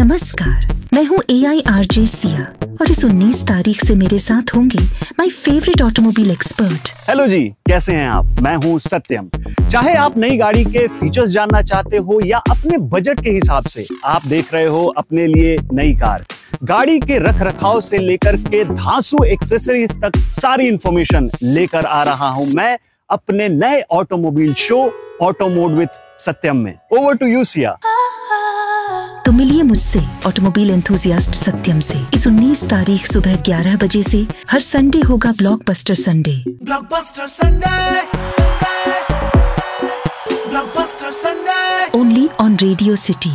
नमस्कार, मैं हूँ ए आई आर जे सिया और इस 19 तारीख से मेरे साथ होंगे my favourite automobile expert hello जी, कैसे हैं आप? मैं हूँ सत्यम। चाहे आप नई गाड़ी के फीचर्स जानना चाहते हो या अपने बजट के हिसाब से, आप देख रहे हो अपने लिए नई कार। गाड़ी के रख रखाव से लेकर के धांसू एक्सेसरीज तक सारी इंफॉर्मेशन लेकर आ रहा हूँ मैं अपने नए automobile show auto mode with Satyam में। Over to you Siya. तो मिलिए मुझसे ऑटोमोबाइल एंथुजियास्ट सत्यम से। इस 19 तारीख सुबह 11 बजे से हर संडे होगा blockbuster Sunday blockbuster Sunday. Only on Radio City